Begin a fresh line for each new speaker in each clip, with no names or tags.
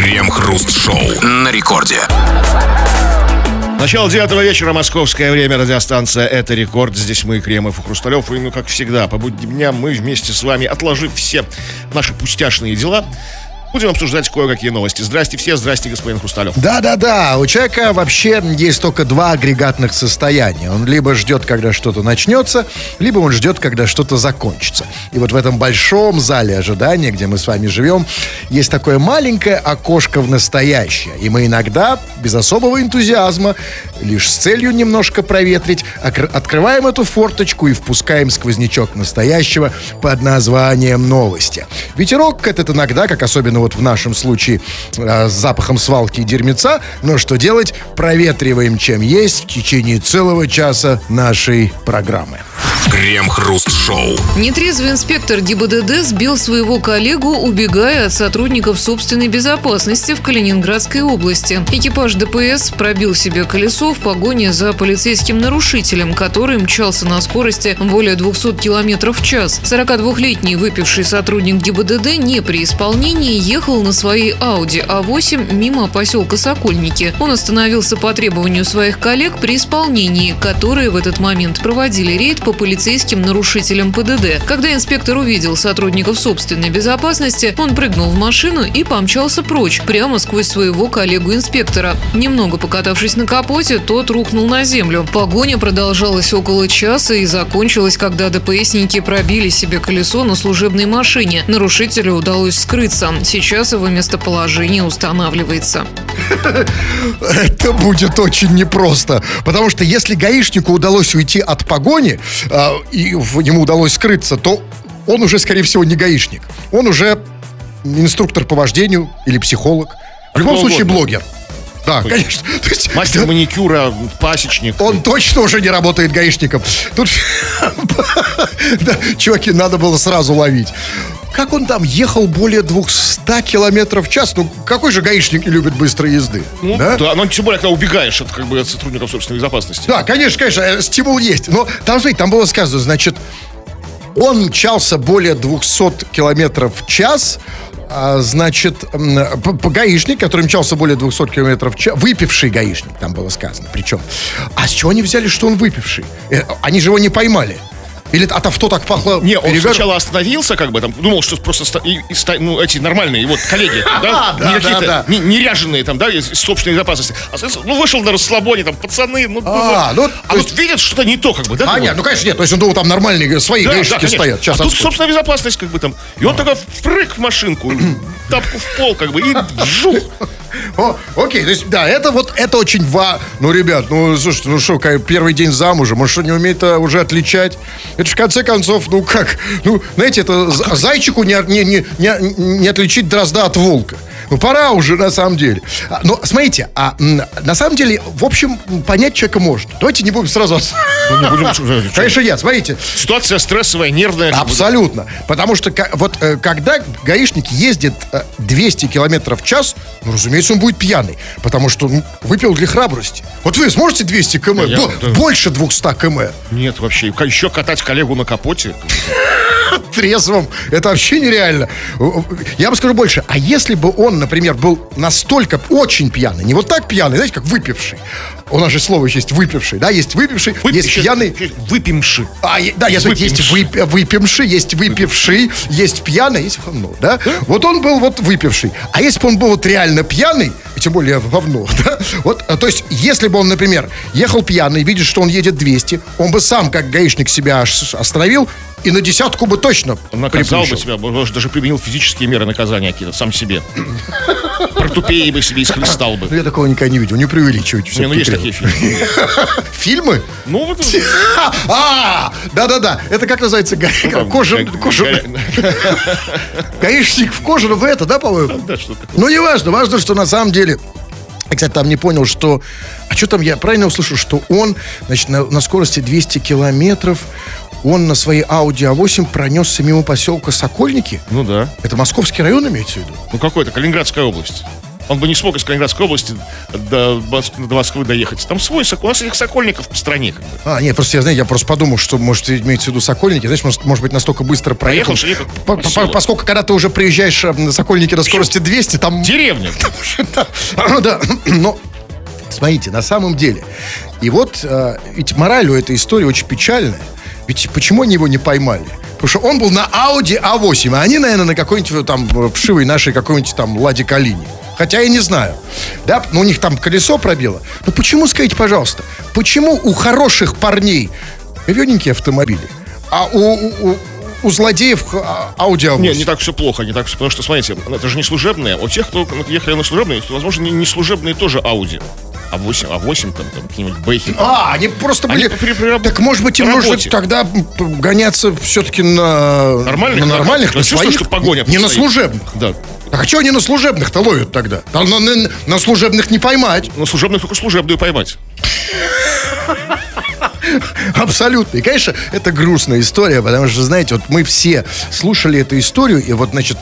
Крем-хруст-шоу на рекорде.
Начало девятого вечера, московское время, радиостанция «Это рекорд». Здесь мы, Кремов и Хрусталев. И, ну, как всегда, по будним дням мы вместе с вами, отложив все наши пустяшные дела, Будем обсуждать кое-какие новости. Здрасте все, здрасте, господин Хрусталев.
Да-да-да, у человека вообще есть только два агрегатных состояния. Он либо ждет, когда что-то начнется, либо он ждет, когда что-то закончится. И вот в этом большом зале ожидания, где мы с вами живем, есть такое маленькое окошко в настоящее. И мы иногда, без особого энтузиазма, лишь с целью немножко проветрить, открываем эту форточку и впускаем сквознячок настоящего под названием новости. Ветерок этот иногда, как особенно вот в нашем случае э, с запахом свалки и дерьмеца. Но что делать? Проветриваем чем есть в течение целого часа нашей программы.
Крем-хруст-шоу.
Нетрезвый инспектор ГИБДД сбил своего коллегу, убегая от сотрудников собственной безопасности в Калининградской области. Экипаж ДПС пробил себе колесо в погоне за полицейским нарушителем, который мчался на скорости более 200 км в час. 42-летний выпивший сотрудник ГИБДД не при исполнении ехал на своей Audi А8 мимо поселка Сокольники. Он остановился по требованию своих коллег при исполнении, которые в этот момент проводили рейд по полицейским нарушителем ПДД. Когда инспектор увидел сотрудников собственной безопасности, он прыгнул в машину и помчался прочь, прямо сквозь своего коллегу-инспектора. Немного покатавшись на капоте, тот рухнул на землю. Погоня продолжалась около часа и закончилась, когда ДПСники пробили себе колесо на служебной машине. Нарушителю удалось скрыться. Сейчас его местоположение устанавливается.
Это будет очень непросто. Потому что если гаишнику удалось уйти от погони, а, и ему удалось скрыться, то он уже, скорее всего, не гаишник. Он уже инструктор по вождению или психолог. В любом Кто случае, угодно. блогер. Да, конечно.
То есть, Мастер маникюра, пасечник.
Он точно уже не работает гаишником. Тут, да, чуваки, надо было сразу ловить. Как он там ехал более 200 километров в час? Ну, какой же гаишник не любит быстрой езды?
Ну, да? да, но тем более, когда убегаешь от, как бы, от сотрудников собственной безопасности.
Да, конечно, конечно, э, стимул есть. Но там, смотрите, там было сказано, значит, он мчался более 200 километров в час, значит, гаишник, который мчался более 200 километров выпивший гаишник, там было сказано. Причем, а с чего они взяли, что он выпивший? Э, они же его не поймали. Или от авто так пахло?
Не, он перегар... сначала остановился, как бы там, думал, что просто и, и, ну, эти нормальные вот коллеги, да, не какие-то неряженные там, да, из собственной безопасности. А, ну, вышел на расслабоне, там, пацаны, ну, а, ну, а вот видят что-то не то, как бы, да?
А, нет, ну, конечно, нет, то есть он думал, там нормальные свои да, гаишники стоят.
Сейчас а тут, собственно, безопасность, как бы там. И он такой впрыг в машинку, тапку в пол, как бы, и жух.
О, окей, то есть, да, это вот, это очень ва... Ну, ребят, ну, слушайте, ну что, первый день замужем, может, что не умеет а, уже отличать? Это же, в конце концов, ну как? Ну, знаете, это а зайчику не, не, не, не, не отличить дрозда от волка. Ну, пора уже, на самом деле. А, но, смотрите, а на самом деле, в общем, понять человека можно. Давайте не будем сразу... Ну, не будем... Конечно, я, смотрите.
Ситуация стрессовая, нервная.
Абсолютно. Потому что вот э, когда гаишник ездит 200 э, километров в час, ну, разумеется, он будет пьяный. Потому что ну, выпил для храбрости. Вот вы сможете 200 км? Я, да. Больше 200 км?
Нет, вообще. Еще катать коллегу на капоте?
трезвым. Это вообще нереально. Я бы скажу больше. А если бы он, например, был настолько очень пьяный, не вот так пьяный, знаете, как выпивший. У нас же слово еще есть выпивший, да? Есть выпивший, Выпи- есть пьяный.
Выпимший.
А, да, я знаю, есть вып, выпивший, есть выпивший, есть пьяный, есть говно, да? Вот он был вот выпивший. А если бы он был вот реально пьяный, тем более говно, да? Вот, а, то есть, если бы он, например, ехал пьяный, видит, что он едет 200, он бы сам, как гаишник, себя остановил и на десятку бы точно
Он наказал бы себя, может, даже применил физические меры наказания какие-то сам себе. Протупее бы себе исхлестал бы.
Ну, я такого никогда не видел, не преувеличивайте.
Не, ну есть такие фильмы.
Фильмы?
Ну, вот...
А, да-да-да, это как называется? Кожа... Гаишник в коже, ну вы это, да, по-моему? Да, что Ну, не важно, важно, что на самом деле я, кстати, там не понял, что... А что там, я правильно услышал, что он, значит, на, на скорости 200 километров он на своей Audi A8 пронесся мимо поселка Сокольники.
Ну да.
Это Московский район имеется в виду?
Ну какой-то, Калининградская область. Он бы не смог из Калининградской области до, до Москвы доехать. Там свой. У нас этих сокольников по стране. Как бы.
А, нет, просто я, знаете, я просто подумал, что, может, имеется в виду Сокольники, знаешь, может, может быть, настолько быстро проехал.
Проехал,
По-
по
по-. Поскольку, когда ты уже приезжаешь э, на Сокольники на скорости 200, там...
Деревня.
Да, да, но смотрите, на самом деле, и вот э, ведь мораль у этой истории очень печальная. Ведь почему они его не поймали? Потому что он был на Audi A8, а они, наверное, на какой-нибудь э, там э, вшивой нашей какой-нибудь там Ладе Калине. Хотя я не знаю. Да, но у них там колесо пробило. Но почему, скажите, пожалуйста, почему у хороших парней говененькие автомобили, а у, у- у- злодеев а, Audi A8?
Не, не так все плохо, не так все, потому что, смотрите, это же не служебные. У тех, кто ехали на служебные, возможно, не, служебные тоже Audi. А 8, а 8 там, там какие-нибудь Бэхи.
А, они просто
Они
были...
при- при-
так, может быть, им нужно тогда гоняться все-таки на...
Нормальных?
на нормальных, на
чувствую,
своих.
что погоня
Не на служебных.
Да.
Так а что они на служебных-то ловят тогда? На, на- на служебных не поймать.
Но служебных только служебную поймать.
Абсолютно. И, конечно, это грустная история, потому что, знаете, вот мы все слушали эту историю, и вот, значит,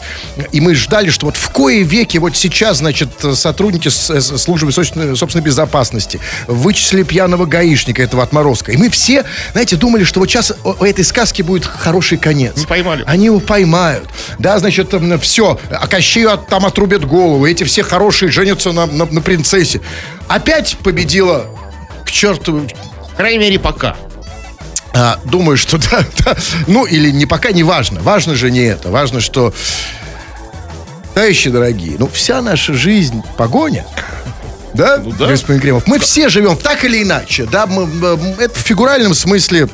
и мы ждали, что вот в кое веке вот сейчас, значит, сотрудники с службы собственной, собственной безопасности вычислили пьяного гаишника, этого отморозка. И мы все, знаете, думали, что вот сейчас у этой сказки будет хороший конец.
Не поймали.
Они его поймают. Да, значит, все. А Кащею от- там отрубят голову. Эти все хорошие женятся на, на- на принцессе. Опять победила к черту
крайней мере, пока.
а, думаю, что да, да. Ну, или не пока не важно. Важно же не это. Важно, что, товарищи дорогие, ну, вся наша жизнь погоня. Да,
Ну да.
господин Кремов? Мы все живем так или иначе, да, мы, м, это в фигуральном смысле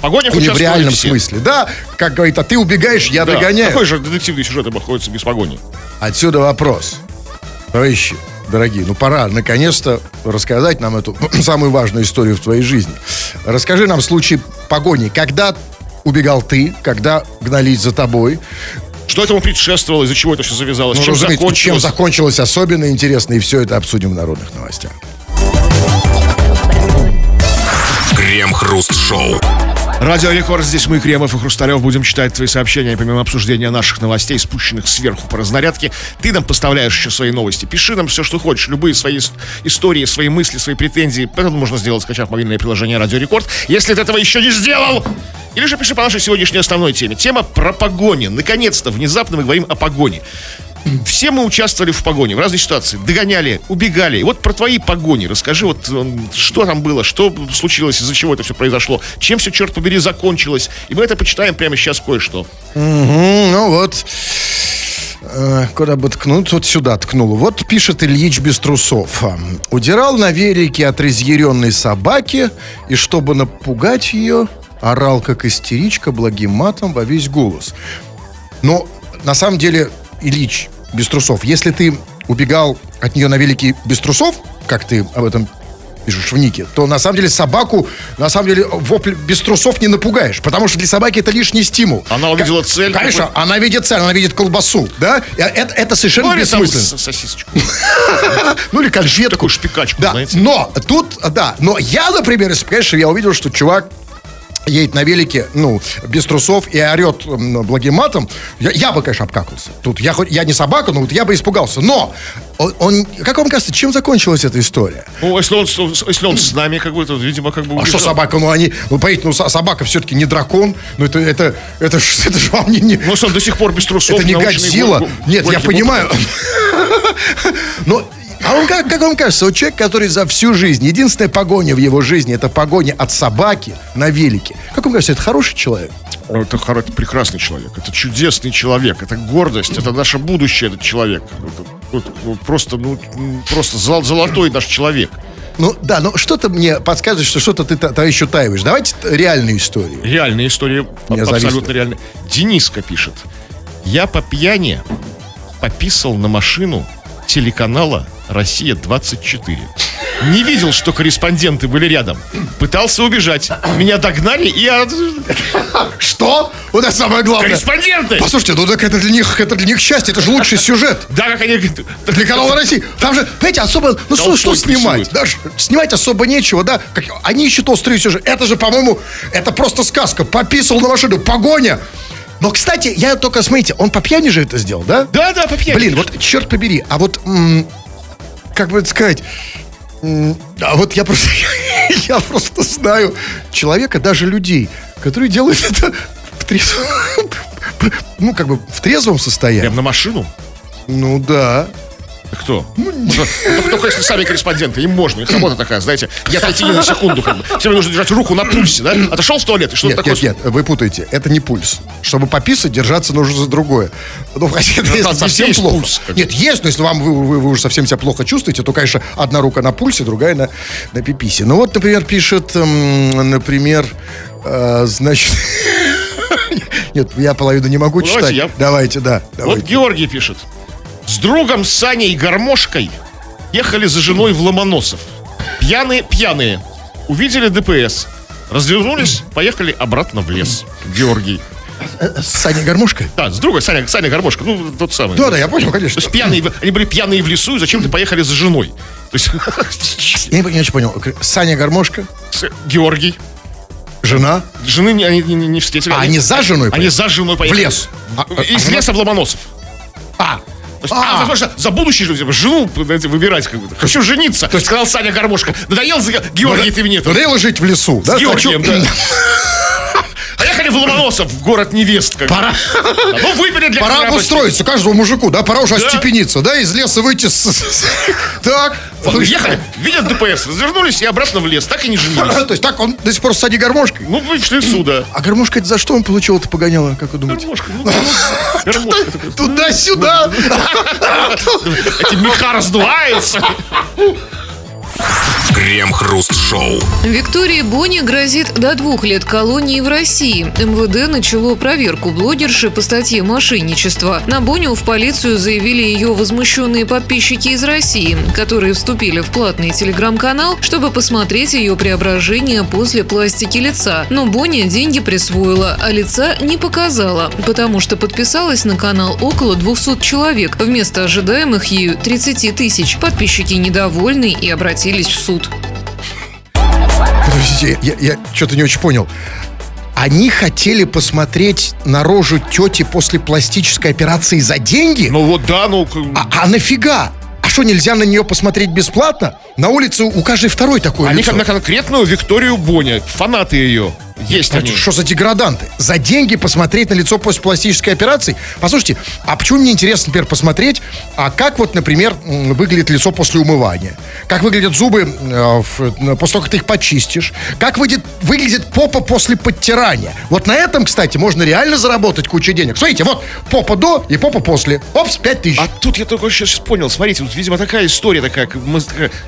Погоня
или в реальном смысле, да, как говорит, а ты убегаешь, я догоняю.
Какой же детективный сюжет обходится без погони?
Отсюда вопрос. Товарищи, дорогие, ну пора наконец-то рассказать нам эту самую важную историю в твоей жизни. Расскажи нам случай погони. Когда убегал ты, когда гнались за тобой?
Что этому предшествовало, из-за чего это все завязалось,
Ну,
чем
разумеется, чем
закончилось?
закончилось особенно интересно, и все это обсудим в народных новостях.
Крем-хруст-шоу.
Радио Рекорд, здесь мы, Кремов и Хрусталев, будем читать твои сообщения, помимо обсуждения наших новостей, спущенных сверху по разнарядке. Ты нам поставляешь еще свои новости. Пиши нам все, что хочешь, любые свои ис- истории, свои мысли, свои претензии. Это можно сделать, скачав мобильное приложение Радио Рекорд. Если ты этого еще не сделал, или же пиши по нашей сегодняшней основной теме. Тема про погони. Наконец-то, внезапно мы говорим о погоне. Все мы участвовали в погоне, в разной ситуации. Догоняли, убегали. И вот про твои погони расскажи, вот м, что там было, что случилось, из-за чего это все произошло, чем все, черт побери, закончилось. И мы это почитаем прямо сейчас кое-что.
М, Ну вот, э, куда бы ткнуть, вот сюда ткнул. Вот пишет Ильич без трусов. Удирал на велике от разъяренной собаки, и чтобы напугать ее, орал как истеричка благим матом во весь голос. Но на самом деле, Ильич без трусов, если ты убегал от нее на велике без трусов, как ты об этом пишешь в нике, то на самом деле собаку, на самом деле, вопль без трусов не напугаешь, потому что для собаки это лишний стимул.
Она увидела цель.
Конечно, она видит цель, она видит колбасу, да? И Это, это совершенно
Ну, там
бессмысленно.
с- сосисочку.
Ну, или конфетку.
Такую шпикачку,
Да,
знаете.
но тут, да, но я, например, если, конечно, я увидел, что чувак едет на велике, ну, без трусов и орет благим матом, я, я бы, конечно, обкакался. Тут я хоть, я не собака, но вот я бы испугался. Но, он, он- как вам кажется, чем закончилась эта история?
Ну, если он, с- если он с нами, как бы, то, видимо, как бы
А что
убежал.
собака, ну они, ну поверьте, ну со- собака все-таки не дракон, ну это, это, это, ж- это же вам не, не,
Ну, он до сих пор без трусов.
это не Годзилла. Нет, я понимаю. Но, а он как, как вам кажется, вот человек, который за всю жизнь, единственная погоня в его жизни, это погоня от собаки на велике. Как вам кажется, это хороший человек?
Ну, Это, это прекрасный человек, это чудесный человек, это гордость, это наше будущее, этот человек. Это- вот просто, ну, просто зол- золотой наш человек.
Ну да, но что-то мне подсказывает, что что-то ты, та- товарищ, утаиваешь. Давайте реальную историю.
Реальная история,
Меня
абсолютно
зависит.
реальная. Дениска пишет. Я по пьяни пописал на машину телеканала «Россия-24». Не видел, что корреспонденты были рядом. Пытался убежать. Меня догнали и... от-
Что? Вот это самое главное.
Корреспонденты!
Послушайте, ну так это для них, это для них счастье, это же лучший сюжет.
Да, как они...
Для канала России. Там же, понимаете, особо, ну что, что снимать? Даже снимать особо нечего, да? Как, они ищут острый сюжет. Это же, по-моему, это просто сказка. Пописал на машину, погоня. Но, кстати, я только, смотрите, он по пьяни же это сделал, да?
Да, да, по пьяни.
Блин, вот черт побери, а вот м, как бы это сказать, м, а вот я просто, я просто знаю человека, даже людей, которые делают это в трезвом, ну, как бы в трезвом состоянии.
Прям на машину?
Ну, да.
Кто? Ну, только если сами корреспонденты, им можно. Их работа такая, знаете, не отойти на секунду. Как бы. Тебе нужно держать руку на пульсе, да? Отошел в туалет, и что
Нет,
такое?
нет, нет, вы путаете. Это не пульс. Чтобы пописать, держаться нужно за другое. Ну, хотя это
Ну,
если
там
совсем плохо.
пульс.
Нет, есть, но если вам вы, вы- вы уже совсем себя плохо чувствуете, то, конечно, одна рука на пульсе, другая на, на пиписе. Ну вот, например, пишет, эм, например, э, значит... Нет, я половину не могу
Ну,
читать.
давайте я.
Давайте, да.
Вот
давайте.
Георгий пишет. С другом Саней Гармошкой ехали за женой в Ломоносов. Пьяные, пьяные. Увидели ДПС. Развернулись, поехали обратно в лес. Георгий.
С Саней Гармошкой?
Да, с другом Саня, Саня Гармошка. Ну, тот самый.
Да, да, я понял,
То
конечно.
есть пьяные, в- они были пьяные в лесу, и зачем-то поехали за женой. То есть
Я не, очень понял. Саня Гармошка,
с- Георгий.
жена.
Жены не- они не, не- встретили.
А они за женой
Они
поехали?
за женой поехали.
лес? А, а,
Из
а
леса в Ломоносов.
А,
То а, возможно, за будущее типа, жену выбирать. Как бы. Хочу жениться. То есть, сказал Саня Гармошка. Надоел за Георгий, ты мне.
Надоело жить в лесу?
С Георгием, да. Поехали в Ломоносов, в город невест. как бы.
Пора,
Ну, выпили для
пора обустроиться каждому мужику, да? Пора уже
Да.
остепениться, да? Из леса выйти с... Так.
Ехали, видят ДПС, развернулись и обратно в лес. Так и не женились.
То есть так он до сих пор с Саней Гармошкой?
Ну, вышли сюда.
А Гармошка это за что он получил это погоняло, как вы думаете?
Гармошка, ну.
Туда-сюда!
Эти меха раздуваются.
Крем-хруст-шоу.
Виктории Бони грозит до двух лет колонии в России. МВД начало проверку блогерши по статье «Мошенничество». На Боню в полицию заявили ее возмущенные подписчики из России, которые вступили в платный телеграм-канал, чтобы посмотреть ее преображение после пластики лица. Но Боня деньги присвоила, а лица не показала, потому что подписалась на канал около 200 человек, вместо ожидаемых ею 30 тысяч. Подписчики недовольны и обратились в суд.
Подождите, я, я что-то не очень понял. Они хотели посмотреть на рожу тети после пластической операции за деньги?
Ну вот да, ну...
А, а нафига? А что, нельзя на нее посмотреть бесплатно? На улице у каждой второй такое
Они
лицо.
как на конкретную Викторию Боня. Фанаты ее. Есть они.
Что за деграданты? За деньги посмотреть на лицо после пластической операции? Послушайте, а почему мне интересно, например, посмотреть, а как вот, например, выглядит лицо после умывания? Как выглядят зубы э, в- после того, как ты их почистишь? Как выглядит, выглядит попа после подтирания? Вот на этом, кстати, можно реально заработать кучу денег. Смотрите, вот попа до и попа после. Опс, 5 тысяч.
А тут я только сейчас понял, смотрите, вот, видимо, такая история такая,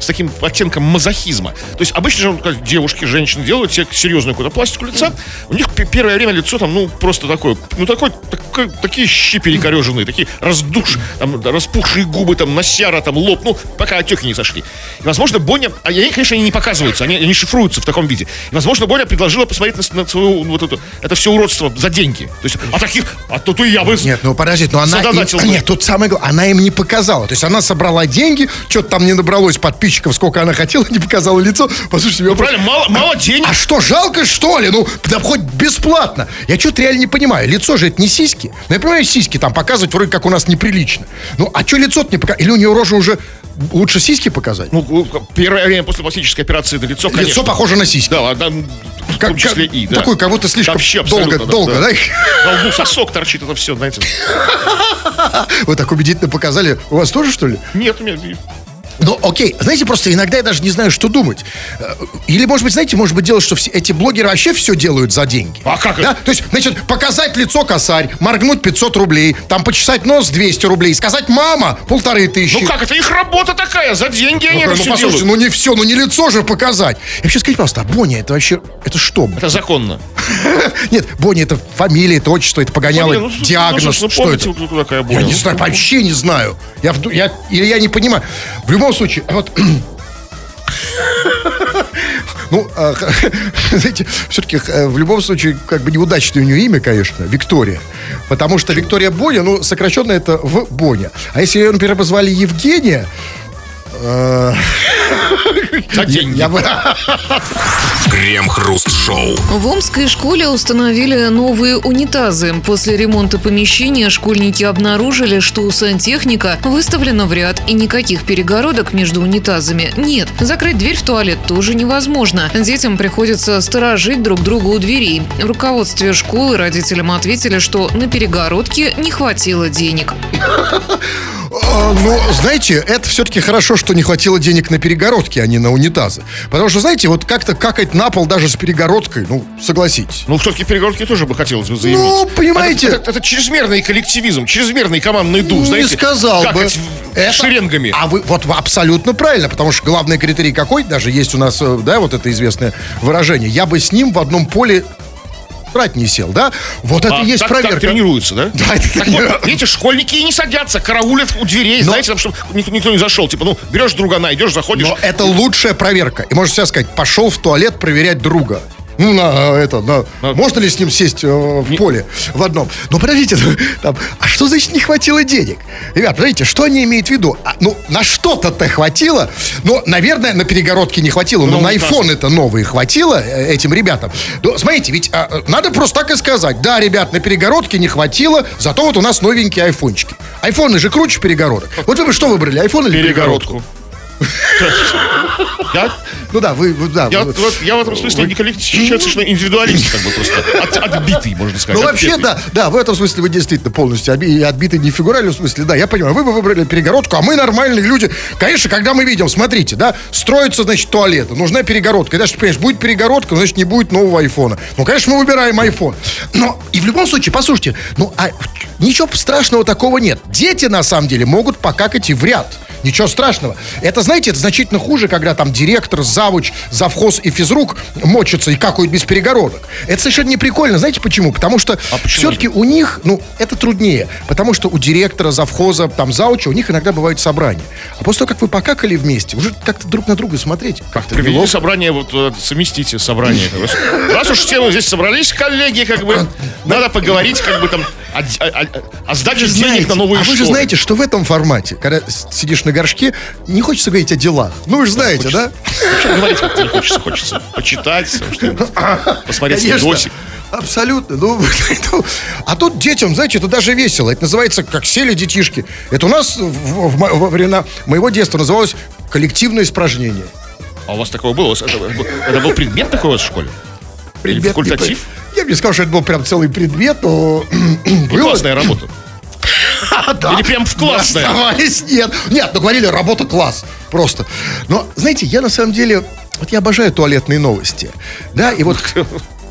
с таким оттенком мазохизма. То есть обычно же девушки, женщины делают себе серьезную какую-то пластику лица, у них первое время лицо там, ну, просто такое, ну, такой, такой- такие щи перекореженные, такие раздуш, там, распухшие губы, там, насяра, там, лоб, ну, пока отеки не сошли. И, возможно, Боня, а они, конечно, они не показываются, они, они шифруются в таком виде. И, возможно, Боня предложила посмотреть на, на свою, вот это, это все уродство за деньги. То есть, а таких, а то, и я бы...
Нет, ну подождите, но она им, нет, тут самое главное, она им не показала. То есть она собрала деньги, что-то там не набралось подписчиков, сколько она хотела, не показала лицо. Послушайте, просто-
Правильно, мало, мало денег.
А что, жалко, что ли? Ну, да хоть бесплатно. Я что-то реально не понимаю. Лицо же это не сиськи. Ну, я понимаю, сиськи там показывать вроде как у нас неприлично. Ну, а что лицо-то не показать? Или у нее рожа уже лучше сиськи показать?
Ну, первое время после пластической операции на лицо, конечно.
Лицо похоже на сиськи.
Да, да, в
Как-
том числе и, да.
Такой, как будто слишком
Вообще
долго,
абсолютно,
долго, да?
На лбу сосок торчит, это все, знаете.
Вы так убедительно показали. У вас тоже, что ли?
Нет, у меня...
Ну, окей. Знаете, просто иногда я даже не знаю, что думать. Э, Или, может быть, знаете, может быть, дело, что все, эти блогеры вообще все делают за деньги.
А как
Да?
это?
То есть, значит, показать лицо косарь, моргнуть 500 рублей, там почесать нос 200 рублей, сказать мама полторы тысячи.
Ну как, это их работа такая, за деньги они
Ну,
это
ну,
все
послушайте,
делают.
ну не все, ну не лицо же показать. Я вообще скажите, пожалуйста, а Бонни это вообще, это что?
Это законно.
Нет, Бонни это фамилия, это отчество, это погоняло,
ну,
диагноз,
ну,
что это? Я не знаю, вообще не знаю. Я, я, или я не понимаю. В любом случае, вот... Ну, а, знаете, все-таки в любом случае, как бы неудачное у нее имя, конечно, Виктория. Потому что Виктория Боня, ну, сокращенно это в Боня. А если ее, например, позвали Евгения, э,
За деньги.
Я бы...
Крем-хруст-шоу.
В Омской школе установили новые унитазы. После ремонта помещения школьники обнаружили, что у сантехника выставлено в ряд и никаких перегородок между унитазами нет. Закрыть дверь в туалет тоже невозможно. Детям приходится сторожить друг друга у дверей. В руководстве школы родителям ответили, что на перегородке не хватило денег.
А, Ну, знаете, это все-таки хорошо, что не хватило денег на перегородки, а не на унитазы. Потому что, знаете, вот как-то какать на пол даже с перегородкой, ну, согласитесь.
Ну, все-таки перегородки тоже бы хотелось бы заиметь.
Ну, понимаете-
Это, это- это чрезмерный коллективизм, чрезмерный командный дух,
не
знаете.
сказал бы. Это-
шеренгами.
А вы, вот абсолютно правильно, потому что главный критерий какой, даже есть у нас, э, да, вот это известное выражение, я бы с ним в одном поле брать не сел, да? Вот это
А,
и есть
так-
проверка.
Так тренируются, да?
Да, это
Так вот, видите, школьники и не садятся, караулят у дверей, знаете, там, чтобы никто, никто не зашел. Типа, ну, берешь другана, идешь, заходишь.
Но это лучшая проверка. И можно сейчас сказать, пошел в туалет проверять друга. Ну, на это, на,
На-
можно ли с ним сесть э, в поле в одном? Но подождите, там, а что значит не хватило денег? Ребят, подождите, что они имеют в виду? А, ну, на что-то-то хватило, но, наверное, на перегородке не хватило, но
Ну,
на iPhone это новые хватило э, этим ребятам. Ну, смотрите, ведь а, э, надо просто так и сказать. Да, ребят, на перегородке не хватило, зато вот у нас новенькие айфончики. Айфоны же круче перегородок. Вот вы бы что выбрали, айфон или перегородку?
Перегородку. Я,
Ну да, вы, вы- да.
я,
вы-
вот- я в этом смысле не коллектив, совершенно индивидуалист, как бы просто. От- отбитый, можно сказать.
Ну, вообще, да, да, в этом смысле вы действительно полностью оби- и отбиты не в фигуральном смысле, да, я понимаю, вы бы выбрали перегородку, а мы нормальные люди. Конечно, когда мы видим, смотрите, да, строится, значит, туалеты, нужна перегородка. И даже, понимаешь, будет перегородка, значит, не будет нового айфона. Ну, конечно, мы выбираем айфон. Но, и в любом случае, послушайте, ну, а ничего страшного такого нет. Дети, на самом деле, могут покакать и в ряд. Ничего страшного. Это, знаете, это значительно хуже, когда там директор, завуч, завхоз и физрук мочатся и какают без перегородок. Это совершенно не прикольно. Знаете почему? Потому что
А
все-таки у них, ну, это труднее. Потому что у директора, завхоза, там, зауча, у них иногда бывают собрания. А после того, как вы покакали вместе, уже как-то друг на друга смотреть. Как-то
Проведите
неловко.
собрание, вот э, совместите собрание. Раз уж все мы здесь собрались, коллеги, как бы, надо поговорить, как бы там, о- о- о сдаче
Вы
денег
знаете,
на новые
а вы же
шторы.
знаете, что в этом формате, когда сидишь на горшке, не хочется говорить о делах. Ну, вы же знаете, да?
Вообще говорить как-то не хочется, хочется почитать, посмотреть видосик.
Абсолютно. Ну, ну, а тут детям, знаете, это даже весело. Это называется, как сели детишки. Это у нас в- в во времена моего детства называлось коллективное испражнение.
А у вас такого было? Это, был- это был предмет такой у вас в школе? Или факультатив?
Я бы не сказал, что это был прям целый предмет, но было.
классная работа.
Да.
Или прям в классная?
Оставались, нет. Нет, ну говорили, работа класс. Просто. Но, знаете, я на самом деле, вот я обожаю туалетные новости. Да, и вот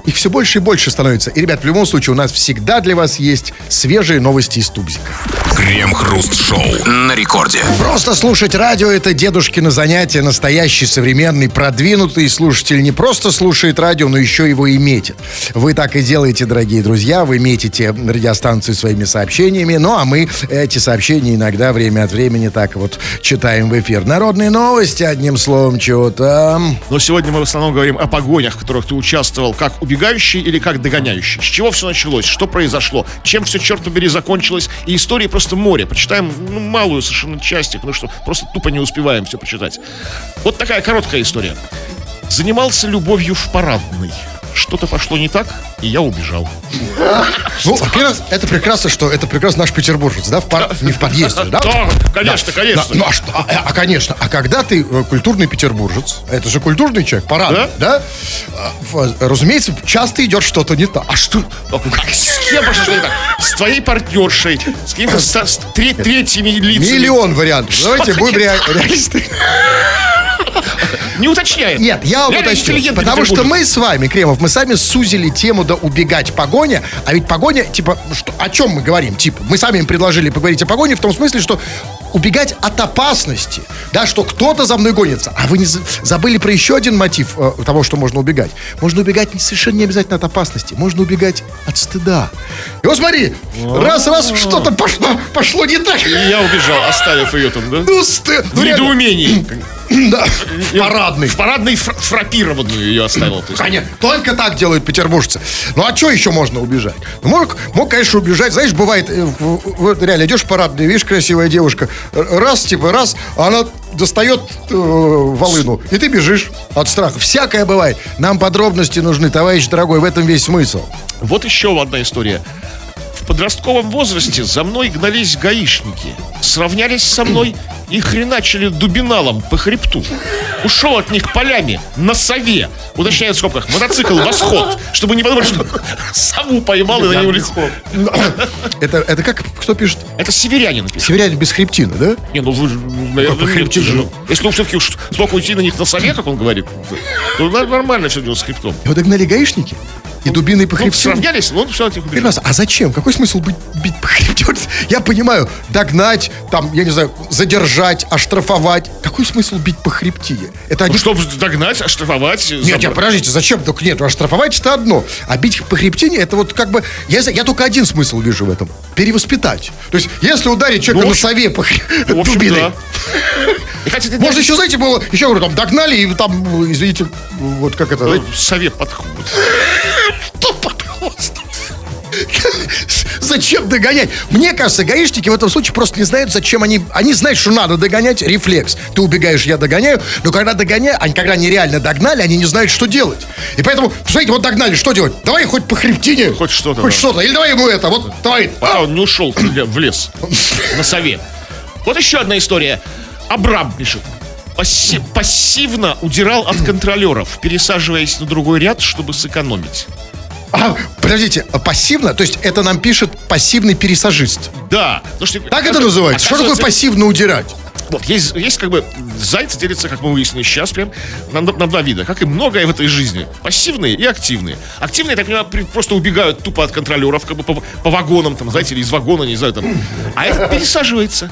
их все больше и больше становится. И, ребят, в любом случае, у нас всегда для вас есть свежие новости из Тубзика.
Крем-хруст-шоу на рекорде.
Просто слушать радио – это дедушкино занятие, настоящий, современный, продвинутый слушатель не просто слушает радио, но еще его и метит. Вы так и делаете, дорогие друзья, вы метите радиостанции своими сообщениями, ну а мы эти сообщения иногда время от времени так вот читаем в эфир. Народные новости, одним словом, чего там.
Но сегодня мы в основном говорим о погонях, в которых ты участвовал как убегающий или как догоняющий. С чего все началось, что произошло, чем все, черт побери, закончилось. И истории просто море. Почитаем ну, малую совершенно часть, потому что просто тупо не успеваем все почитать. Вот такая короткая история. Занимался любовью в парадной. Что-то пошло не так, и я убежал.
Ну, во-первых, это прекрасно, что это прекрасно наш петербуржец, да, в пар- не в подъезде, да?
Да, конечно, конечно.
Да, ну а что? А, а, конечно, а когда ты э, культурный петербуржец, это же культурный человек, парадный, да? А, в- разумеется, часто идет что-то не так.
А что? А С кем пошло не так? С твоей партнершей, с какими-то со- с тре- третьими лицами.
Миллион вариантов. Давайте
Что
будем реалисты.
Не уточняет.
Нет, я вам
Реально
уточню. Потому что мы с вами, Кремов, мы сами сузили тему до убегать погоня. А ведь погоня, типа, что, о чем мы говорим? Типа, мы сами им предложили поговорить о погоне в том смысле, что убегать от опасности. Да, что кто-то за мной гонится. А вы не за- забыли про еще один мотив э, того, что можно убегать. Можно убегать не- совершенно не обязательно от опасности. Можно убегать от стыда. И вот смотри, раз-раз что-то пошло, пошло не так.
И я убежал, оставив ее там, да?
Ну, стыд.
В недоумении.
Да, парадный.
В парадной фр- фрапированную ее оставил. то есть.
Конечно, только так делают петербуржцы. Ну а что еще можно убежать? Ну, мог, мог, конечно, убежать. Знаешь, бывает, э, в- в- реально идешь в парадной, видишь, красивая девушка, раз, типа, раз, а она достает э, волыну, и ты бежишь от страха. Всякое бывает. Нам подробности нужны, товарищ дорогой, в этом весь смысл.
Вот еще одна история. В подростковом возрасте за мной гнались гаишники. Сравнялись со мной и хреначили дубиналом по хребту. Ушел от них полями на сове. Уточняю в скобках. Мотоцикл восход. Чтобы не подумали, что сову поймал и на ней улетел.
Это, это как, кто пишет?
Это северянин написано.
Северянин без хребтина, да?
Не, ну вы же, ну, наверное, видите,
же.
Если ну, все-таки уж столько уйти на них на сове, как он говорит, то нормально все дело с хребтом.
Его догнали гаишники и дубиной по
Ну,
хребту.
ну, все от них убежали.
Перенос. А зачем? Какой смысл быть, бить по хребту? Я понимаю, догнать, там, я не знаю, задержать, оштрафовать. Какой смысл бить по хребтине? Это
Ну,
один...
чтобы догнать, оштрафовать.
Нет, нет,
забрать.
подождите, зачем? Только нет, оштрафовать это одно. А бить по хребтине, это вот как бы... Я, я только один смысл вижу в этом. Перевоспитать. То есть, если ударить человека
Ну,
на сове по хре-
В общем,
дубиной,
да. И хотя
Можно еще, знаете, было, еще говорю, там догнали и там, извините, вот как это...
Ну, совет подходит.
Что, пожалуйста? Зачем догонять? Мне кажется, гаишники в этом случае просто не знают, зачем они... Они знают, что надо догонять, рефлекс. Ты убегаешь, я догоняю. Но когда догоняю, они когда они реально догнали, они не знают, что делать. И поэтому, смотрите, вот догнали, что делать? Давай хоть по хребтине.
Хоть что-то,
Хоть
да.
что-то. Или давай ему это, вот, давай.
Пока он не ушел в лес. На сове. Вот еще одна история. Абрам пишет. Пасси- пассивно удирал от контролеров, пересаживаясь на другой ряд, чтобы сэкономить.
А, подождите, а пассивно? То есть это нам пишет пассивный пересажист.
Да. потому что,
Так это называется? Что такое пассивно удирать?
Вот, есть, есть как бы зайцы делятся, как мы выяснили сейчас, прям на, на два вида, как и многое в этой жизни. Пассивные и активные. Активные, так понимаю, просто убегают тупо от контролеров, как бы по, по вагонам, там, знаете, или из вагона, не знаю, там. А этот пересаживается.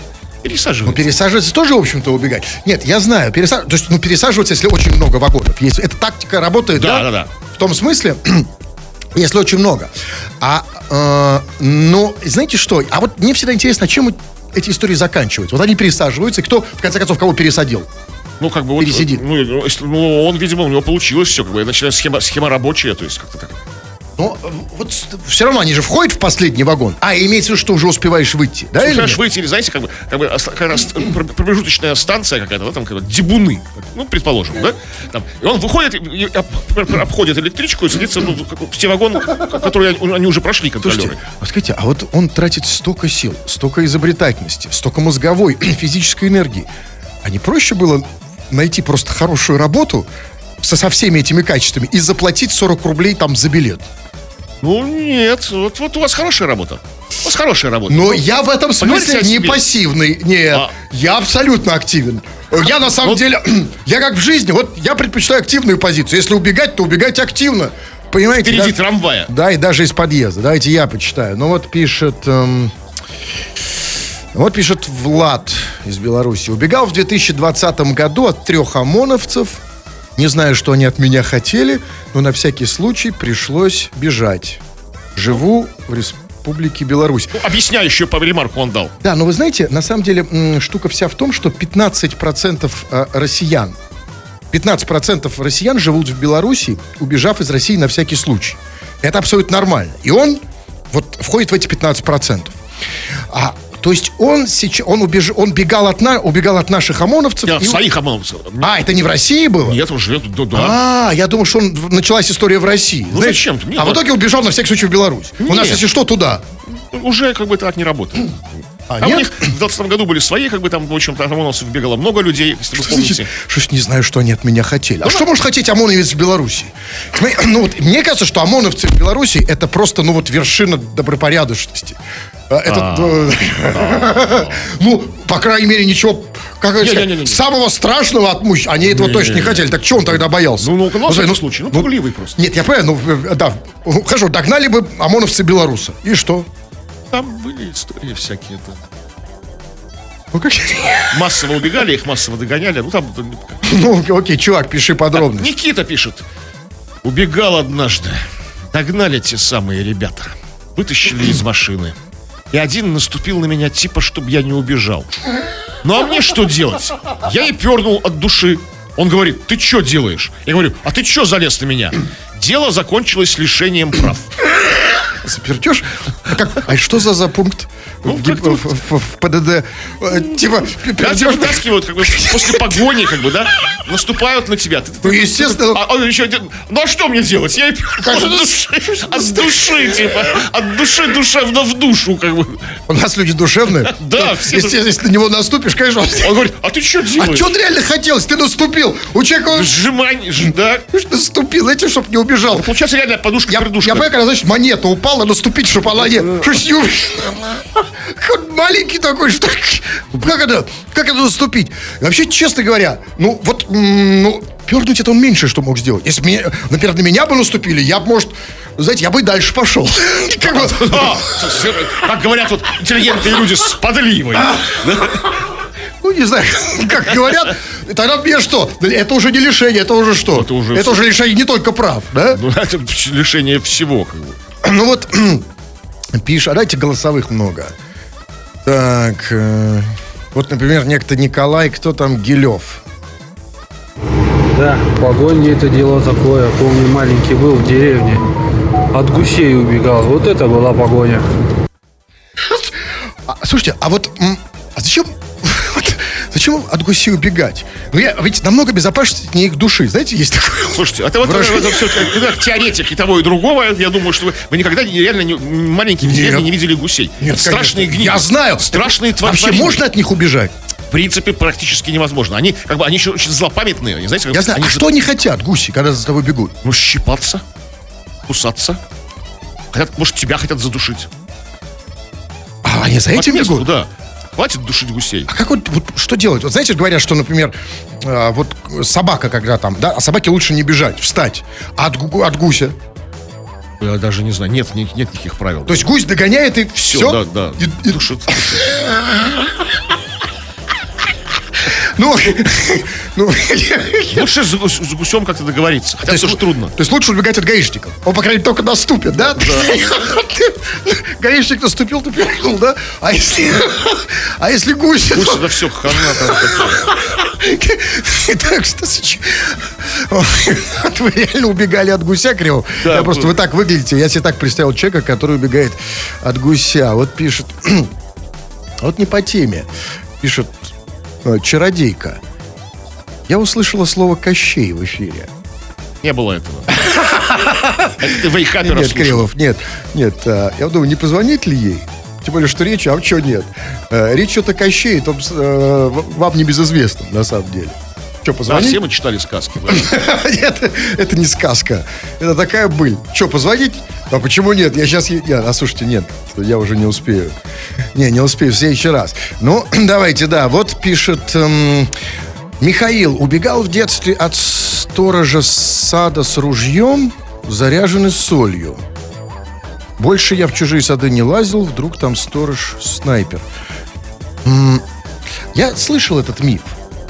Пересаживается.
Пересаживаться тоже, в общем-то, убегать. Нет, я знаю, переса- то есть, ну, пересаживаться, если очень много вагонов. Есть, эта тактика работает, да?
Да, да, да.
В том смысле, если очень много. А, э, ну, знаете что? А вот мне всегда интересно, чем эти истории заканчиваются. Вот они пересаживаются, и кто, в конце концов, кого пересадил?
Ну, как бы вот,
Пересидит.
Ну, ну, ну, он, видимо, у него получилось все, как бы, начиная схема, схема рабочая, то есть как-то так.
Ну, э, вот все равно они же входят в последний вагон. А, имеется в виду, что уже успеваешь выйти, да?
Успеваешь выйти, или, знаете, как бы, как бы оста- как раз пр- промежуточная станция какая-то, да, там, как бы, дебуны, ну, предположим, да? Там, и он выходит, и, об- обходит электричку и садится ну, в те вагоны, которые они, они уже прошли, контролеры.
Слушайте, а скажите, а вот он тратит столько сил, столько изобретательности, столько мозговой, физической энергии. А не проще было найти просто хорошую работу со, со всеми этими качествами и заплатить 40 рублей там за билет?
Ну, нет, вот, вот у вас хорошая работа. У вас хорошая работа.
Но
Ну,
я в этом смысле не пассивный. Нет,
А.
я абсолютно активен. Я на самом
Вот-
деле, я как в жизни, вот я предпочитаю активную позицию. Если убегать, то убегать активно. Понимаете?
Впереди
да?
трамвая.
Да, и даже из подъезда. Давайте я почитаю. Ну вот пишет... эм, Вот пишет Влад из Беларуси. Убегал в 2020 году от трех ОМОНовцев. Не знаю, что они от меня хотели, но на всякий случай пришлось бежать. Живу в Республике Беларусь.
Ну, объясняющую по ремарку он дал.
Да, но вы знаете, на самом деле штука вся в том, что 15% э, россиян, 15% россиян живут в Беларуси, убежав из России на всякий случай. Это абсолютно нормально. И он вот входит в эти 15%. А, то есть он сейчас, он, убеж, он бегал от, на, убегал от наших ОМОНовцев.
Я
и-
своих ОМОНовцев.
А, это не в России было?
Нет, он живет, да, да.
А, я думал, что он, началась история в России.
Ну, зачем ты? Нет,
а в итоге убежал на всякий случай в Беларусь. У нас,
Нет.
если что, туда.
Уже как бы так не работает.
А,
А у них в 20 году были свои, как бы там, в общем, там ОМОНовцев бегало много людей, если вы помните.
Что ж не знаю, что они от меня хотели. А что может хотеть ОМОНовец в Беларуси? Ну вот, мне кажется, что ОМОНовцы в Беларуси это просто, ну вот, вершина добропорядочности. А, Это, э, ну, по крайней мере, ничего, как это сказать,
Не-не-не-не.
самого страшного от мужчин. Они этого точно не хотели. Так что он тогда боялся?
Ну, ну, ну,
смотри,
всякий случай, ну, пугливый просто.
Нет, я понимаю, ну, э, да. Ну, Хорошо, догнали бы ОМОНовцы белоруса. И что?
Там были истории всякие. да.
Ну, как...
Массово убегали, их массово догоняли. Ну, там...
ну окей, чувак, пиши подробности.
Никита пишет. Убегал однажды. Догнали те самые ребята. Вытащили из машины. И один наступил на меня, типа, чтобы я не убежал. Ну а мне что делать? Я и пернул от души. Он говорит, ты что делаешь? Я говорю, а ты что залез на меня? Дело закончилось лишением прав.
Запертешь? А, как, а что за за пункт
Ну,
в, ПДД? Э, Типа, пердёшь-
вытаскивают, как бы, после погони, как бы, да, наступают на тебя.
Ну, естественно.
А он еще, де- ну а что мне делать? Я от души, типа, от души душевно в душу, как бы.
У нас люди душевные.
Да, все
Если, если на него наступишь, конечно. он-
говорит, а ты что
А
делаешь?
что он реально хотелось? Ты наступил. У человека
Сжимание, да.
наступил, знаете, чтобы не убежал.
Получается реально подушка
Я,
придушка.
я понимаю, когда, значит, монета упала, наступить, чтобы она не... Как маленький такой, что... Как это, как это наступить? И Вообще, честно говоря, ну, вот, ну, пернуть это он меньше, что мог сделать. Если бы, меня- например, на меня бы наступили, я бы, может, знаете, я бы и дальше пошел. Как бы,
А, как говорят вот интеллигентные люди с подливой.
ну, не знаю, как говорят, тогда мне что? Это уже не лишение, это уже что?
Это уже
это уже лишение не только прав, да?
Ну, это лишение всего, как бы.
Ну вот, пишешь, а дайте голосовых много. Так, э, вот, например, некто Николай, кто там, Гилев.
Да, погони это дело такое. Помню, маленький был в деревне. От гусей убегал. Вот это была погоня.
А, слушайте, а вот, а зачем, зачем от гусей убегать? Ну, я, ведь намного безопаснее их души, знаете, есть такое.
Слушайте, это вот это все как, как теоретик и того, и другого. Я думаю, что вы, вы никогда реально не, маленькие
Нет.
не видели гусей.
Нет,
страшные гниды.
Я знаю.
Страшные твари.
Вообще можно от них убежать?
В принципе, практически невозможно. Они, как бы, они еще очень злопамятные. Они, знаете, как-
Я знаю,
они
а что они хотят, гуси, когда за тобой бегут?
Ну, щипаться, кусаться. Хотят, может, тебя хотят задушить.
А, они за этим бегут?
да. Хватит душить гусей.
А как вот, вот что делать? Вот знаете, говорят, что, например, э, вот собака, когда там, да, а собаке лучше не бежать, встать. А от, от гуся?
Я даже не знаю. Нет, ни- нет никаких правил.
То есть гусь догоняет и все?
все, да, да.
И- и-
Душит.
ну, ну,
Лучше с, с гусем как-то договориться. Хотя тоже трудно.
То есть лучше убегать от гаишников. Он, по крайней мере, только наступит, да? Гаишник наступил, ты пернул, да? А если, а если гусь?
Гусь
то-
это все хана.
Так что вы реально убегали от гуся, Криво.
Да,
я просто вы так выглядите. Я себе так представил человека, который убегает от гуся. Вот пишет. Вот не по теме. Пишет чародейка. Я услышала слово Кощей в эфире.
Не было этого. Это ты вейхапера
Нет. Кириллов, нет, нет. а, Я думаю, не позвонить ли ей? Тем более, что речь, а что нет? Э, Речь что-то Кощей, там, э, в- вам небезызвестном, на самом деле. Что,
Да,
позвонить?
все мы читали сказки. да.
Нет, это не сказка. Это такая быль. Че, позвонить? А почему нет? Я сейчас... Нет, а слушайте, нет, я уже не успею. Не, не успею, в следующий раз. Ну, давайте, да. Вот пишет... эм, Михаил убегал в детстве от сторожа сада с ружьем, заряженный солью. Больше я в чужие сады не лазил, вдруг там сторож снайпер. М, Я слышал этот миф.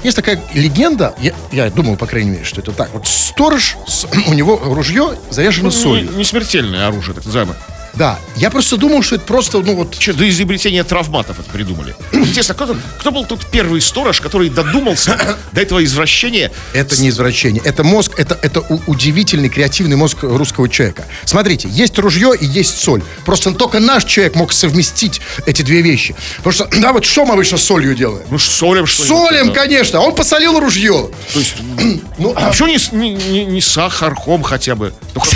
Есть такая легенда, я, я думал, по крайней мере, что это так. Вот сторож, с- у него ружье заряжено
Не,
солью.
не смертельное оружие, так называемое.
Да, я просто думал, что это просто, ну вот...
Че, до изобретения травматов это придумали. Интересно, кто, кто был тут первый сторож, который додумался до этого извращения?
Это не извращение, это мозг, это, это удивительный креативный мозг русского человека. Смотрите, есть ружье и есть соль. Просто только наш человек мог совместить эти две вещи. Потому что, да, вот что мы обычно с солью делаем?
Ну, солим что
Солим, конечно, он посолил ружье.
То есть,
Ну,
а почему не, не, не, не сахарком хотя бы? Только,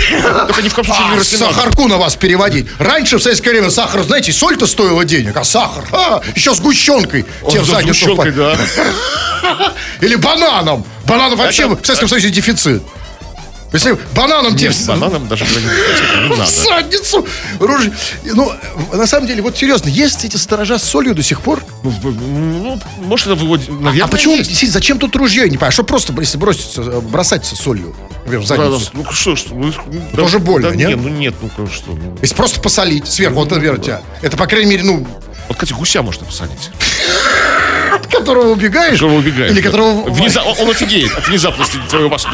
только ни в коем случае не
А, сахарку на вас переводить. Раньше в советское время сахар, знаете, соль-то стоила денег, а сахар, а, еще с гущенкой.
О,
Те в
да, с
задницу
сгущенкой, да.
Или бананом. Бананов вообще
Это-
в Советском Союзе дефицит. Если бананом тебе
Нет, бананом даже не надо.
задницу. ружье. Ну, на самом деле, вот серьезно, есть эти сторожа с солью до сих пор?
Ну, ну, может, это выводит... Наверное,
а почему, зачем тут ружье? Я не понимаю, что просто, если броситься, э, бросаться солью например, в задницу?
Ну, что ж, ну,
Тоже
да,
больно,
да,
нет?
Ну, нет, ну, что. ну.
Если просто посолить сверху, вот, например, тебя. Это, по крайней мере, ну,
Вот, кстати, гуся можно посадить.
от которого убегаешь.
Которого убегаешь.
Или
да.
которого...
Внеза- Он, он офигеет от внезапности твоего вас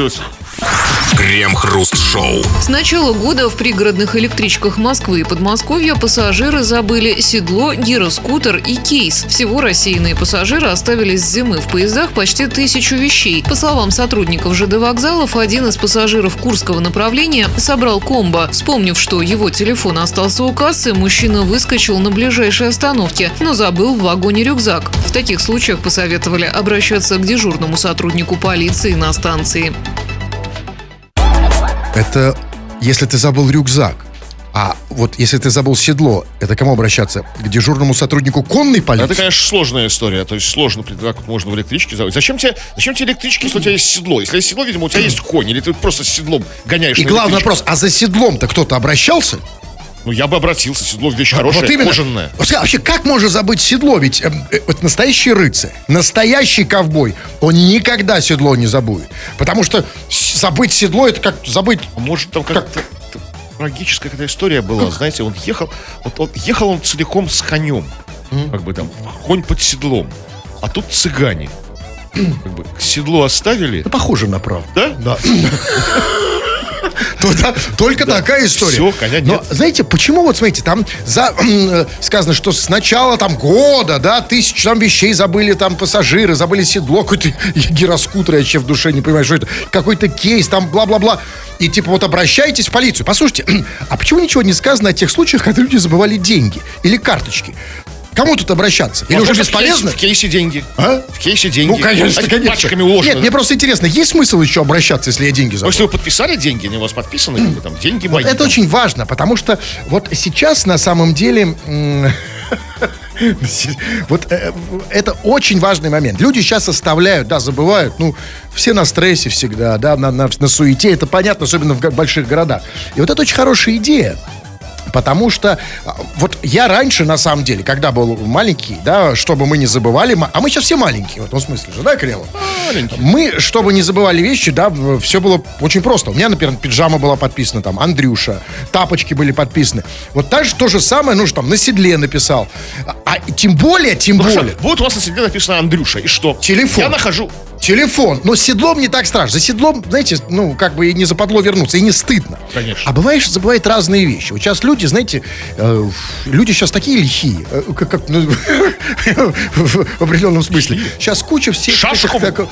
Крем-хруст-шоу.
С начала года в пригородных электричках Москвы и Подмосковья пассажиры забыли седло, гироскутер и кейс. Всего рассеянные пассажиры оставили с зимы в поездах почти тысячу вещей. По словам сотрудников ЖД вокзалов, один из пассажиров Курского направления собрал комбо. Вспомнив, что его телефон остался у кассы, мужчина выскочил на ближайшей остановке, но забыл в вагоне рюкзак. В таких случаях посоветовали обращаться к дежурному сотруднику полиции на станции.
Это если ты забыл рюкзак. А вот если ты забыл седло, это кому обращаться? К дежурному сотруднику конной полиции?
Это, конечно, сложная история. То есть сложно, как вот можно в электричке забыть. Зачем тебе, зачем тебе электрички, если у тебя есть седло? Если есть седло, видимо, у тебя есть конь. Или ты просто с седлом гоняешь
И главный вопрос, а за седлом-то кто-то обращался?
Ну, я бы обратился. Седло вещь хорошая,
вот именно.
кожаная.
Скажи, Вообще, как можно забыть седло? Ведь эм, э, вот настоящий рыцарь, настоящий ковбой, он никогда седло не забудет. Потому что забыть седло, это как забыть...
А может, там как-то трагическая какая-то история была. Знаете, он ехал, вот он ехал он целиком с конем. Как бы там, конь под седлом. А тут цыгане. Как бы седло оставили,
Это похоже на правду.
да?
Да. Да, Только такая история.
Всё, коня
Но
нет.
знаете, почему вот смотрите, там за, э, сказано, что с начала там года, да, тысяч там вещей забыли там пассажиры, забыли седло, какой-то гироскутер, я вообще в душе не понимаю, что это, какой-то кейс, там бла-бла-бла. И типа вот обращайтесь в полицию. Послушайте, а почему ничего не сказано о тех случаях, когда люди забывали деньги или карточки? Кому тут обращаться? Или уже
Возможно, в
бесполезно?
кейсе- В кейсе деньги.
А?
В кейсе деньги.
Ну, конечно,
Они
конечно.
Пачками уложены.
Нет, мне просто интересно, есть смысл еще обращаться, если я деньги
Ну,
забыл?
если вы подписали деньги, они у вас подписаны, бы там, деньги мои.
Вот это
там.
очень важно, потому что вот сейчас на самом деле... Вот э, это очень важный момент. Люди сейчас оставляют, да, забывают, ну, все на стрессе всегда, да, на, на, на суете, это понятно, особенно в больших городах. И вот это очень хорошая идея. Потому что а, вот я раньше, на самом деле, когда был маленький, да, чтобы мы не забывали, а мы сейчас все маленькие, в этом смысле же, да, Кремов? Мы, чтобы не забывали вещи, да, все было очень просто. У меня, например, пиджама была подписана, там, Андрюша, тапочки были подписаны. Вот так же то же самое, ну, что там, на седле написал. А, а тем более, тем
Ну, хорошо,
более,
Вот у вас на седле написано Андрюша. И что?
Телефон.
Я нахожу.
Телефон. Но с седлом не так страшно. За седлом, знаете, ну, как бы и не западло вернуться, и не стыдно.
Конечно.
А бывает, что забывают разные вещи. Вот сейчас люди, знаете, э, люди сейчас такие лихие, э, как, как, ну, в определенном смысле. Сейчас куча всех...
Шашку?
так-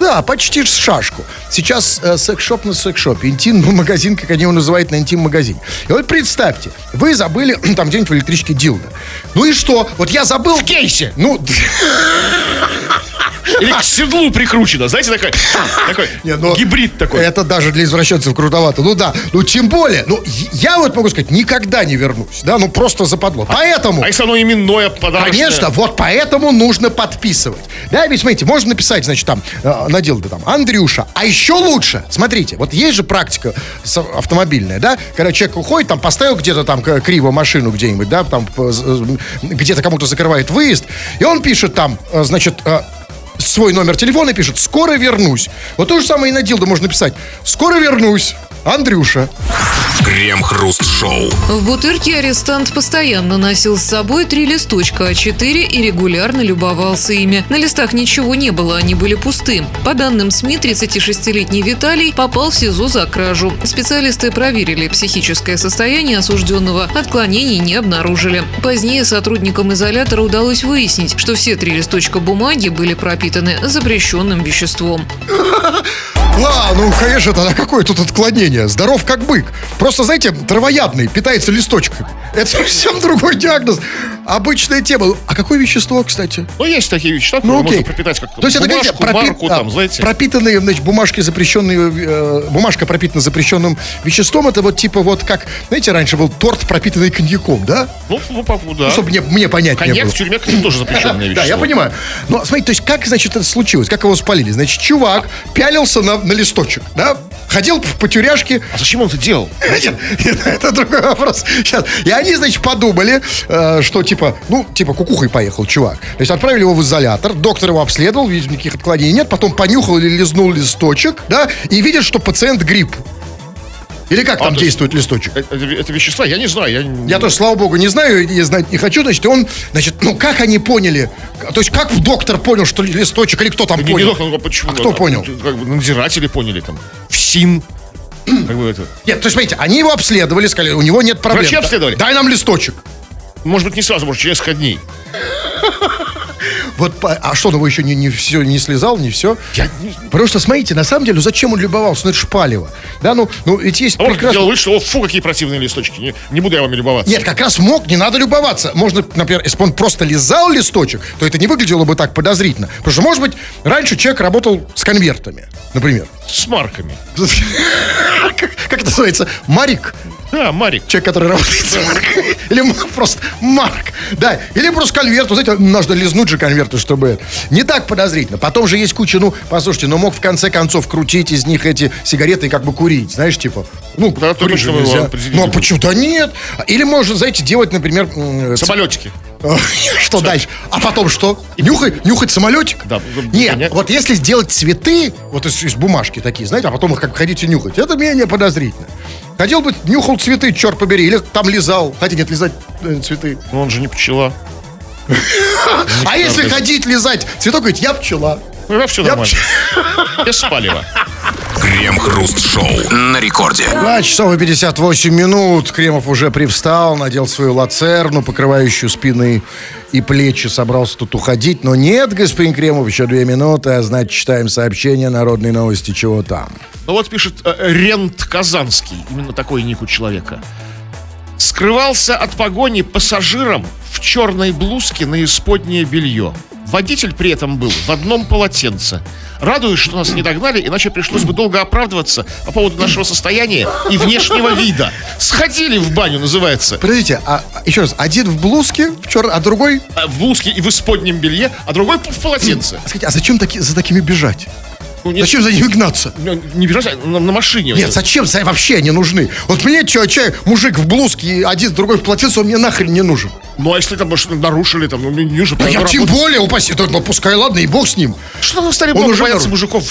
да, почти шашку. Сейчас э, секс-шоп на секс-шопе. Интим-магазин, как они его называют, на интим-магазине. И вот представьте, вы забыли там где-нибудь в электричке дилда. Ну и что? Вот я забыл... В
кейсе.
Ну,
Или к седлу прикручено. Знаете, такой, такой
Не, ну,
гибрид такой.
Это даже для извращенцев крутовато. Ну да, ну тем более, ну я- вот могу сказать, никогда не вернусь, да, ну просто западло. Поэтому,
А если оно именное, подарочное?
конечно, вот поэтому нужно подписывать. Да, ведь смотрите, можно написать, значит, там, э, на дело там, Андрюша. А еще лучше, смотрите, вот есть же практика автомобильная, да, когда человек уходит, там, поставил где-то там криво машину где-нибудь, да, там, где-то кому-то закрывает выезд, и он пишет там, э, значит, э, свой номер телефона и пишет «Скоро вернусь». Вот то же самое и на Дилдо можно писать «Скоро вернусь». Андрюша.
Крем-хруст-шоу.
В Бутырке арестант постоянно носил с собой три листочка А4 и регулярно любовался ими. На листах ничего не было, они были пусты. По данным СМИ, 36-летний Виталий попал в СИЗО за кражу. Специалисты проверили психическое состояние осужденного, отклонений не обнаружили. Позднее сотрудникам изолятора удалось выяснить, что все три листочка бумаги были пропитаны запрещенным веществом.
А, ну, конечно, тогда какое тут отклонение? Здоров как бык. Просто, знаете, травоядный, питается листочками. Это совсем другой диагноз. Обычная тема. А какое вещество, кстати?
Ну, есть такие вещества,
Ну, окей.
можно пропитать как
То есть это,
бумажку,
говорите, пропи-
марку,
а,
там, знаете.
пропитанные, значит, бумажки запрещенные, э, бумажка пропитана запрещенным веществом, это вот типа вот как, знаете, раньше был торт, пропитанный коньяком, да?
Ну, ну, да.
Ну, чтобы мне, мне понять не
Коньяк
было.
в тюрьме, кстати, тоже запрещенное вещество.
Да, я понимаю. Но смотрите, то есть как, значит, это случилось? Как его спалили? Значит, чувак пялился на, на листочек, да? Ходил по, тюряшке.
А зачем он это делал?
Нет, нет, это другой вопрос. Сейчас. И они, значит, подумали, э, что типа, ну, типа кукухой поехал чувак. То есть отправили его в изолятор, доктор его обследовал, видит, никаких отклонений нет, потом понюхал или лизнул листочек, да, и видит, что пациент грипп. Или как
А,
там
то есть-
действует листочек?
Это, это вещества, я не знаю. Я, не-
Я тоже, слава богу, не знаю и знать не хочу. Значит, он, значит, ну как они поняли? То есть как доктор понял, что листочек, или кто там
Не, не
понял?
доктор, почему?
А кто понял?
Как бы надзиратели поняли там. ФСИН. Как бы это.
Нет, то есть, смотрите, они его обследовали, сказали, у него нет проблем.
Врачи обследовали?
Дай нам листочек.
Может быть, не сразу, может, через несколько дней.
Вот, а что, ну вы еще не, не все, не слезал, не все?
Я
что, смотрите, на самом деле, зачем он любовался? Ну, это шпалево. Да, ну, ну ведь есть
А
прекрасно...
вид, что, о, фу, какие противные листочки. Не, не буду я вами любоваться.
Нет, как раз мог, не надо любоваться. Можно, например, если бы он просто лизал листочек, то это не выглядело бы так подозрительно. Потому что, может быть, раньше человек работал с конвертами, например.
С марками.
Как это называется? Марик.
Да, Марик.
Человек, который работает с марками. Или просто Марк. Да. Или просто конверт. Вы знаете, нужно лизнуть же конверты, чтобы... Не так подозрительно. Потом же есть куча, ну, послушайте, ну мог в конце концов крутить из них эти сигареты и как бы курить, знаешь, типа... Ну,
Да,
курить же нельзя. Ну, а почему-то нет. Или можно, знаете, делать, например...
Самолетики.
Что дальше? А потом что? Нюхать, нюхать самолетик?
Да,
Нет, вот если сделать цветы, вот из, из бумажки такие, знаете, а потом их как хотите нюхать, это менее подозрительно. Хотел бы, нюхал цветы, черт побери, или там лизал. Хотя нет, лизать э, цветы.
Но он же не пчела.
А если ходить лизать цветок, говорит, я пчела.
Ну,
Я
нормально. Без палева.
Крем-хруст-шоу на рекорде.
2 часов и 58 минут. Кремов уже привстал, надел свою лацерну, покрывающую спины и плечи, собрался тут уходить. Но нет, господин Кремов, еще две минуты, а значит, читаем сообщение народной новости, чего там.
Ну вот пишет э, Рент Казанский, именно такой ник у человека. Скрывался от погони пассажиром в черной блузке на исподнее белье. Водитель при этом был в одном полотенце. Радуюсь, что нас не догнали, иначе пришлось бы долго оправдываться по поводу нашего состояния и внешнего вида. Сходили в баню, называется.
Подождите, а еще раз, один в блузке, в чер... а другой...
А, В блузке и в исподнем белье, а другой в полотенце.
Скажите, а зачем таки, за такими бежать?
Ну, нет,
Зачем за ними гнаться?
ну, не бежать, а на, на машине.
Нет, зачем за- вообще они нужны? Вот мне чай, мужик в блузке, один, другой в полотенце, он мне нахрен не нужен.
Ну, а если там, может, нарушили, там, ну, не нужно.
Да я тем более, упаси, да, ну, пускай, ладно, и бог с ним.
Что вы стали
Он уже
бояться мужиков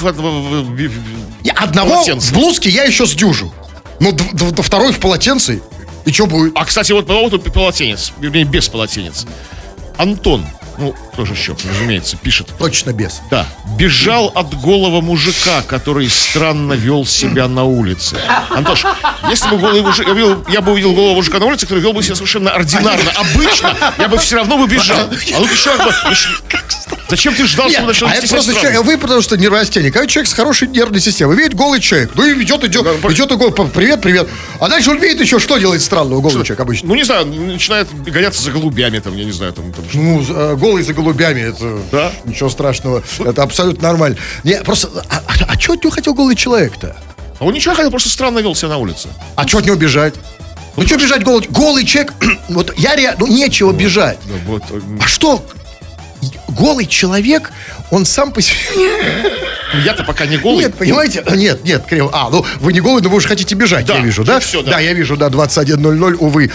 Я одного
Полотенце.
в блузке я еще сдюжу. Ну, д- д- д- второй в полотенце, и что будет?
А, кстати, вот по поводу полотенец, вернее, без полотенец. Антон, ну, тоже еще, разумеется, пишет.
Точно без.
Да, бежал от голого мужика, который странно вел себя на улице. Антош, если бы голый мужик, я, видел- я бы увидел голого мужика на улице, который вел бы себя совершенно ординарно, обычно, я бы все равно бы бежал. А тут еще как бы, Зачем ты ждал, что начнет
а это просто человек, вы потому что нервостенник, а человек с хорошей нервной системой. Видит голый человек, ну и идет, идет,
Да,
идет и голый, привет, привет. А дальше он видит еще, что делает странного голый человек обычно.
Ну, не знаю, начинает гоняться за голубями, там, я не знаю, там.
Ну, э, голый за голубями, это
Да.
ничего страшного, это абсолютно нормально. Не, просто, а, а, а что от него хотел голый человек-то?
А он ничего хотел, просто странно вел себя на улице.
А что от него бежать? Ну что бежать голый? Голый человек, вот я ре... ну нечего бежать.
Да, вот, э,
А что? Голый человек, он сам по себе...
Я-то пока не голый.
Нет, понимаете? Нет, нет, Кирилл. А, ну вы не голый, но вы уже хотите бежать,
Да,
я вижу, да?
всё, да.
я вижу, да, 21.00, увы,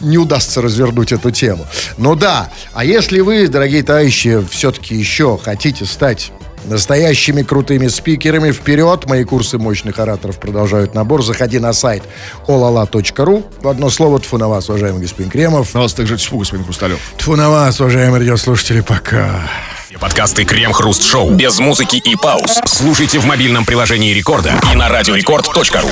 не удастся развернуть эту тему. Ну да, а если вы, дорогие товарищи, все-таки еще хотите стать настоящими крутыми спикерами, вперед! Мои курсы мощных ораторов продолжают набор. Заходи на сайт olala.ru. В одно слово, тфу на вас, уважаемый господин Кремов.
На вас также тьфу, господин Хрусталев.
Тфу на вас, уважаемые радиослушатели, пока.
Подкасты Крем-хруст-шоу без музыки и пауз. Слушайте в мобильном приложении Рекорда и на радиорекорд.ру.